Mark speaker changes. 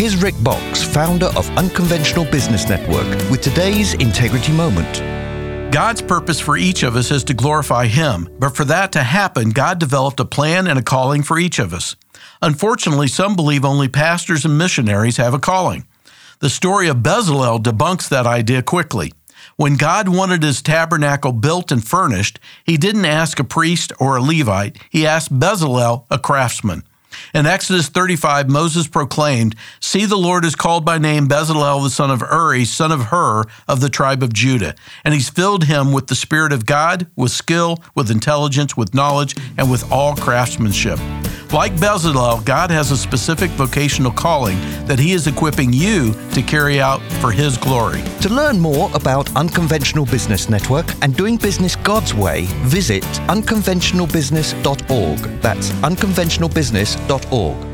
Speaker 1: Here's Rick Boxx, founder of Unconventional Business Network, with today's Integrity Moment.
Speaker 2: God's purpose for each of us is to glorify Him, but for that to happen, God developed a plan and a calling for each of us. Unfortunately, some believe only pastors and missionaries have a calling. The story of Bezalel debunks that idea quickly. When God wanted his tabernacle built and furnished, he didn't ask a priest or a Levite, he asked Bezalel, a craftsman. In Exodus 35, Moses proclaimed, See, the Lord is called by name Bezalel, the son of Uri, son of Hur, of the tribe of Judah. And he's filled him with the Spirit of God, with skill, with intelligence, with knowledge, and with all craftsmanship. Like Bezalel, God has a specific vocational calling that He is equipping you to carry out for His glory.
Speaker 1: To learn more about Unconventional Business Network and doing business God's way, visit unconventionalbusiness.org. That's unconventionalbusiness.org.